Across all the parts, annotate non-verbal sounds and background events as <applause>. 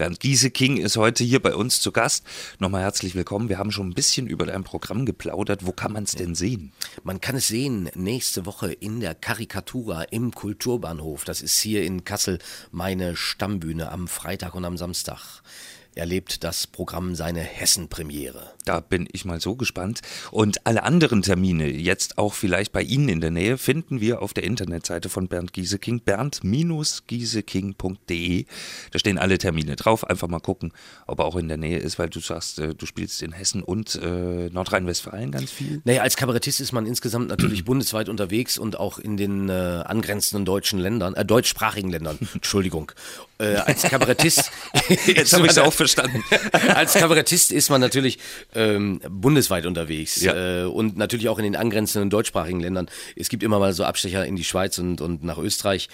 Bernd Gieseking ist heute hier bei uns zu Gast. Nochmal herzlich willkommen. Wir haben schon ein bisschen über dein Programm geplaudert. Wo kann man es denn sehen? Man kann es sehen nächste Woche in der Karikatura im Kulturbahnhof. Das ist hier in Kassel meine Stammbühne am Freitag und am Samstag erlebt das Programm seine Hessen-Premiere. Da bin ich mal so gespannt. Und alle anderen Termine, jetzt auch vielleicht bei Ihnen in der Nähe, finden wir auf der Internetseite von Bernd Gieseking, bernd-gieseking.de. Da stehen alle Termine drauf. Einfach mal gucken, ob er auch in der Nähe ist, weil du sagst, äh, du spielst in Hessen und äh, Nordrhein-Westfalen ganz viel. Naja, als Kabarettist ist man insgesamt natürlich <clears throat> bundesweit unterwegs und auch in den äh, angrenzenden deutschen Ländern, äh, deutschsprachigen Ländern, <laughs> Entschuldigung. Äh, als Kabarettist. <laughs> Jetzt habe ich es auch verstanden. Als Kabarettist ist man natürlich ähm, bundesweit unterwegs ja. äh, und natürlich auch in den angrenzenden deutschsprachigen Ländern. Es gibt immer mal so Abstecher in die Schweiz und, und nach Österreich.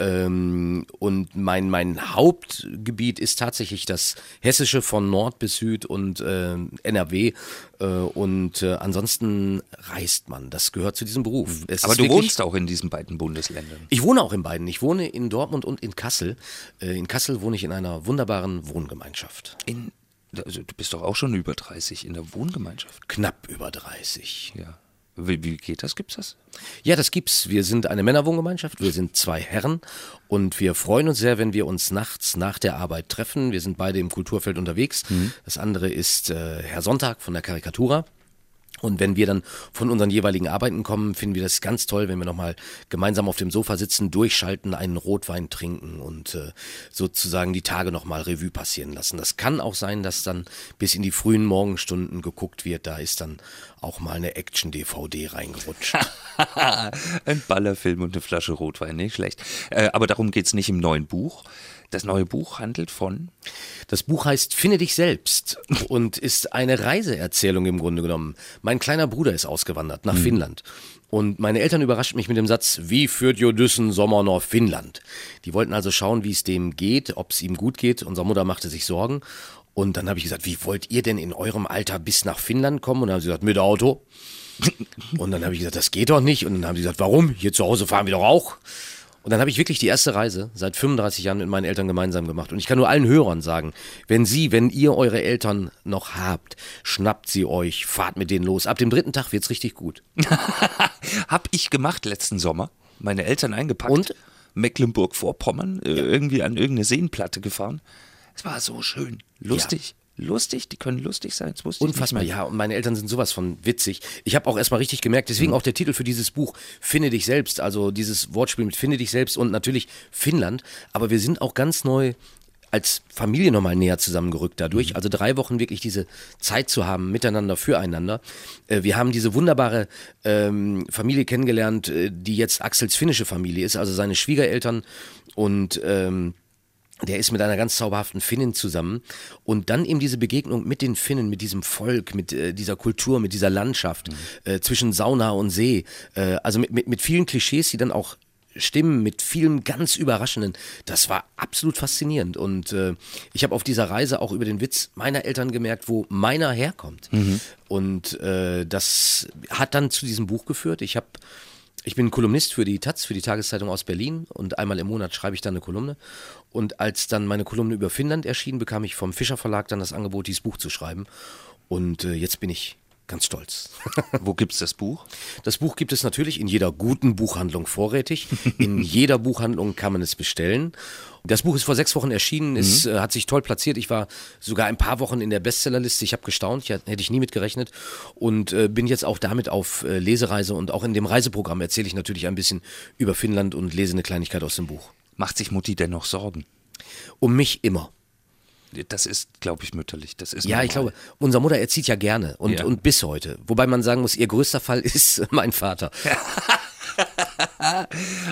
Ähm, und mein, mein Hauptgebiet ist tatsächlich das Hessische von Nord bis Süd und äh, NRW. Äh, und äh, ansonsten reist man. Das gehört zu diesem Beruf. Mhm. Es Aber du wirklich, wohnst auch in diesen beiden Bundesländern. Ich wohne auch in beiden. Ich wohne in Dortmund und in Kassel. Äh, in Kassel wohne ich in einer wunderbaren Wohngemeinschaft. In also du bist doch auch schon über 30 in der Wohngemeinschaft. Knapp über 30. Ja. Wie, wie geht das? Gibt's das? Ja, das gibt's. Wir sind eine Männerwohngemeinschaft. Wir sind zwei Herren und wir freuen uns sehr, wenn wir uns nachts nach der Arbeit treffen. Wir sind beide im Kulturfeld unterwegs. Mhm. Das andere ist äh, Herr Sonntag von der Karikatura. Und wenn wir dann von unseren jeweiligen Arbeiten kommen, finden wir das ganz toll, wenn wir nochmal gemeinsam auf dem Sofa sitzen, durchschalten, einen Rotwein trinken und äh, sozusagen die Tage nochmal Revue passieren lassen. Das kann auch sein, dass dann bis in die frühen Morgenstunden geguckt wird. Da ist dann auch mal eine Action-DVD reingerutscht. <laughs> Ein Ballerfilm und eine Flasche Rotwein, nicht schlecht. Äh, aber darum geht's nicht im neuen Buch. Das neue Buch handelt von? Das Buch heißt Finde dich selbst und ist eine Reiseerzählung im Grunde genommen. Mein kleiner Bruder ist ausgewandert nach mhm. Finnland. Und meine Eltern überraschten mich mit dem Satz, wie führt Jodyssen Sommer nach Finnland? Die wollten also schauen, wie es dem geht, ob es ihm gut geht. Unsere Mutter machte sich Sorgen. Und dann habe ich gesagt, wie wollt ihr denn in eurem Alter bis nach Finnland kommen? Und dann haben sie gesagt, mit Auto. <laughs> Und dann habe ich gesagt, das geht doch nicht. Und dann haben sie gesagt, warum? Hier zu Hause fahren wir doch auch. Und dann habe ich wirklich die erste Reise seit 35 Jahren mit meinen Eltern gemeinsam gemacht. Und ich kann nur allen Hörern sagen, wenn Sie, wenn ihr eure Eltern noch habt, schnappt sie euch, fahrt mit denen los. Ab dem dritten Tag wird's richtig gut. <laughs> hab ich gemacht letzten Sommer. Meine Eltern eingepackt. Und? Mecklenburg-Vorpommern, äh, ja. irgendwie an irgendeine Seenplatte gefahren. Es war so schön, lustig. Ja lustig, die können lustig sein. Das wusste Unfassbar, ja. Und meine Eltern sind sowas von witzig. Ich habe auch erstmal richtig gemerkt, deswegen mhm. auch der Titel für dieses Buch, Finde dich selbst. Also dieses Wortspiel mit Finde dich selbst und natürlich Finnland. Aber wir sind auch ganz neu als Familie nochmal näher zusammengerückt dadurch. Mhm. Also drei Wochen wirklich diese Zeit zu haben, miteinander, füreinander. Äh, wir haben diese wunderbare ähm, Familie kennengelernt, äh, die jetzt Axels finnische Familie ist, also seine Schwiegereltern und ähm, der ist mit einer ganz zauberhaften Finnin zusammen und dann eben diese Begegnung mit den Finnen, mit diesem Volk, mit äh, dieser Kultur, mit dieser Landschaft mhm. äh, zwischen Sauna und See, äh, also mit, mit, mit vielen Klischees, die dann auch stimmen, mit vielem ganz Überraschenden. Das war absolut faszinierend und äh, ich habe auf dieser Reise auch über den Witz meiner Eltern gemerkt, wo meiner herkommt. Mhm. Und äh, das hat dann zu diesem Buch geführt. Ich habe ich bin Kolumnist für die Taz, für die Tageszeitung aus Berlin und einmal im Monat schreibe ich dann eine Kolumne. Und als dann meine Kolumne über Finnland erschien, bekam ich vom Fischer Verlag dann das Angebot, dieses Buch zu schreiben. Und äh, jetzt bin ich ganz stolz. <laughs> Wo gibt es das Buch? Das Buch gibt es natürlich in jeder guten Buchhandlung vorrätig. In <laughs> jeder Buchhandlung kann man es bestellen. Das Buch ist vor sechs Wochen erschienen, es mhm. äh, hat sich toll platziert. Ich war sogar ein paar Wochen in der Bestsellerliste. Ich habe gestaunt, ich, hätte ich nie mit gerechnet und äh, bin jetzt auch damit auf äh, Lesereise und auch in dem Reiseprogramm erzähle ich natürlich ein bisschen über Finnland und lese eine Kleinigkeit aus dem Buch. Macht sich Mutti denn noch Sorgen? Um mich immer. Das ist, glaube ich, mütterlich. Das ist ja, normal. ich glaube, unsere Mutter erzieht ja gerne und, ja. und bis heute. Wobei man sagen muss, ihr größter Fall <laughs> ist mein Vater. <laughs>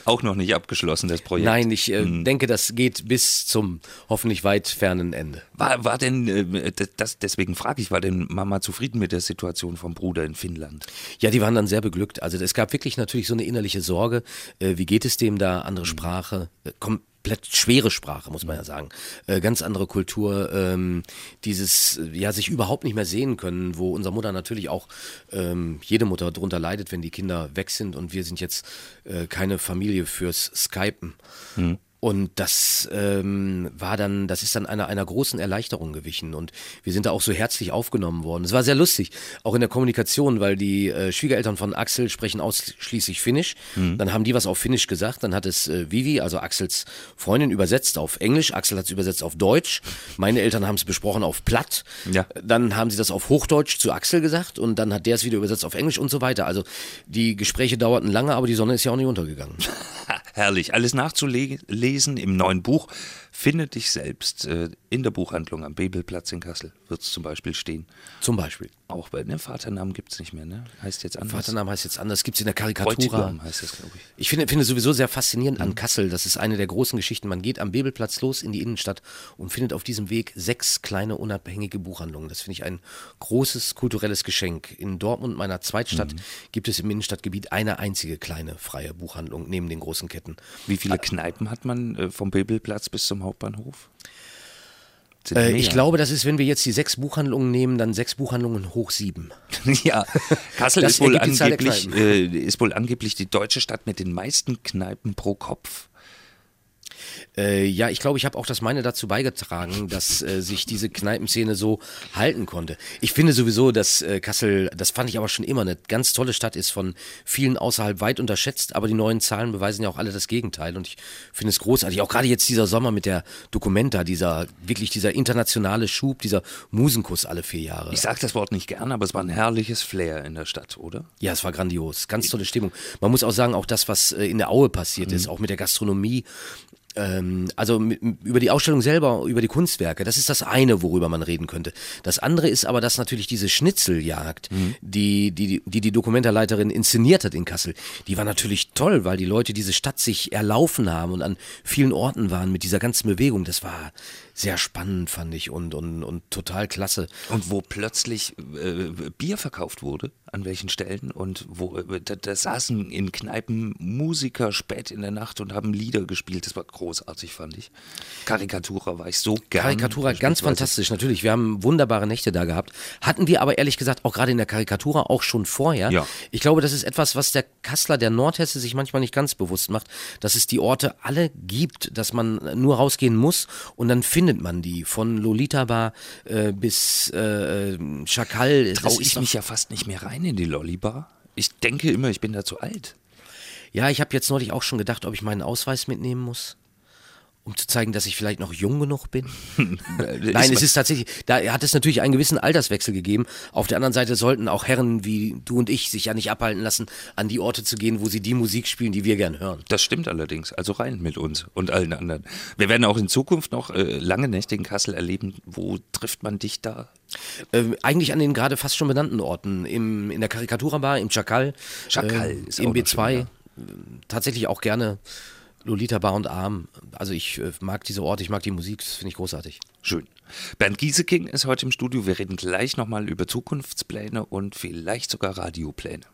Auch noch nicht abgeschlossen, das Projekt. Nein, ich äh, hm. denke, das geht bis zum hoffentlich weit fernen Ende. War, war denn, äh, das, deswegen frage ich, war denn Mama zufrieden mit der Situation vom Bruder in Finnland? Ja, die waren dann sehr beglückt. Also es gab wirklich natürlich so eine innerliche Sorge. Äh, wie geht es dem da? Andere hm. Sprache. Äh, komm, komplett schwere Sprache, muss man ja sagen. Äh, ganz andere Kultur, ähm, dieses, ja, sich überhaupt nicht mehr sehen können, wo unsere Mutter natürlich auch, ähm, jede Mutter darunter leidet, wenn die Kinder weg sind und wir sind jetzt äh, keine Familie fürs Skypen. Mhm. Und das ähm, war dann, das ist dann einer, einer großen Erleichterung gewichen. Und wir sind da auch so herzlich aufgenommen worden. Es war sehr lustig, auch in der Kommunikation, weil die äh, Schwiegereltern von Axel sprechen ausschließlich Finnisch. Mhm. Dann haben die was auf Finnisch gesagt. Dann hat es äh, Vivi, also Axels Freundin, übersetzt auf Englisch. Axel hat es übersetzt auf Deutsch. Meine Eltern haben es besprochen auf Platt. Ja. Dann haben sie das auf Hochdeutsch zu Axel gesagt und dann hat der es wieder übersetzt auf Englisch und so weiter. Also die Gespräche dauerten lange, aber die Sonne ist ja auch nicht untergegangen. <laughs> Herrlich. Alles nachzulesen im neuen Buch. Finde dich selbst. Äh, in der Buchhandlung am Bebelplatz in Kassel wird es zum Beispiel stehen. Zum Beispiel. Auch bei ne, Vaternamen gibt es nicht mehr, ne? Heißt jetzt anders. Vaternamen heißt jetzt anders. Gibt es in der Karikatura. heißt das, glaube ich. Ich finde, finde sowieso sehr faszinierend mhm. an Kassel. Das ist eine der großen Geschichten. Man geht am Bebelplatz los in die Innenstadt und findet auf diesem Weg sechs kleine unabhängige Buchhandlungen. Das finde ich ein großes kulturelles Geschenk. In Dortmund, meiner Zweitstadt, mhm. gibt es im Innenstadtgebiet eine einzige kleine freie Buchhandlung neben den großen Ketten. Wie viele Kneipen hat man äh, vom Bebelplatz bis zum Hauptbahnhof? Äh, ich glaube, das ist, wenn wir jetzt die sechs Buchhandlungen nehmen, dann sechs Buchhandlungen hoch sieben. <laughs> ja, Kassel ist wohl, angeblich, äh, ist wohl angeblich die deutsche Stadt mit den meisten Kneipen pro Kopf. Äh, ja, ich glaube, ich habe auch das meine dazu beigetragen, dass äh, sich diese Kneipenszene so halten konnte. Ich finde sowieso, dass äh, Kassel, das fand ich aber schon immer, eine ganz tolle Stadt ist, von vielen außerhalb weit unterschätzt, aber die neuen Zahlen beweisen ja auch alle das Gegenteil und ich finde es großartig. Auch gerade jetzt dieser Sommer mit der Documenta, dieser wirklich dieser internationale Schub, dieser Musenkuss alle vier Jahre. Ich sage das Wort nicht gern, aber es war ein herrliches Flair in der Stadt, oder? Ja, es war grandios, ganz tolle Stimmung. Man muss auch sagen, auch das, was äh, in der Aue passiert mhm. ist, auch mit der Gastronomie, ähm, also über die Ausstellung selber, über die Kunstwerke, das ist das eine, worüber man reden könnte. Das andere ist aber, dass natürlich diese Schnitzeljagd, mhm. die, die, die die Dokumentarleiterin inszeniert hat in Kassel, die war natürlich toll, weil die Leute diese Stadt sich erlaufen haben und an vielen Orten waren mit dieser ganzen Bewegung. Das war sehr spannend, fand ich, und, und, und total klasse. Und wo plötzlich äh, Bier verkauft wurde, an welchen Stellen, und wo äh, da, da, saßen in Kneipen Musiker spät in der Nacht und haben Lieder gespielt. Das war großartig, fand ich. Karikatura war ich so gern. Karikatura, ganz fantastisch, natürlich. Wir haben wunderbare Nächte da gehabt. Hatten wir aber ehrlich gesagt auch gerade in der Karikatura auch schon vorher. Ja. Ich glaube, das ist etwas, was der Kassler, der Nordhesse, sich manchmal nicht ganz bewusst macht, dass es die Orte alle gibt, dass man nur rausgehen muss und dann findet findet man die. Von Lolita Bar äh, bis äh, Schakal. Traue ich mich ja fast nicht mehr rein in die Lollibar. Ich denke immer, ich bin da zu alt. Ja, ich habe jetzt neulich auch schon gedacht, ob ich meinen Ausweis mitnehmen muss um zu zeigen, dass ich vielleicht noch jung genug bin. <laughs> Nein, es ist tatsächlich, da hat es natürlich einen gewissen Alterswechsel gegeben. Auf der anderen Seite sollten auch Herren wie du und ich sich ja nicht abhalten lassen, an die Orte zu gehen, wo sie die Musik spielen, die wir gern hören. Das stimmt allerdings. Also rein mit uns und allen anderen. Wir werden auch in Zukunft noch äh, lange Nächte in Kassel erleben. Wo trifft man dich da? Äh, eigentlich an den gerade fast schon benannten Orten. Im, in der Karikatura-Bar, im Chakal. Chakal äh, ist Im B2. Schön, ja. Tatsächlich auch gerne Lolita Bar und Arm. Also ich äh, mag diese Orte, ich mag die Musik, das finde ich großartig. Schön. Bernd Gieseking ist heute im Studio. Wir reden gleich nochmal über Zukunftspläne und vielleicht sogar Radiopläne.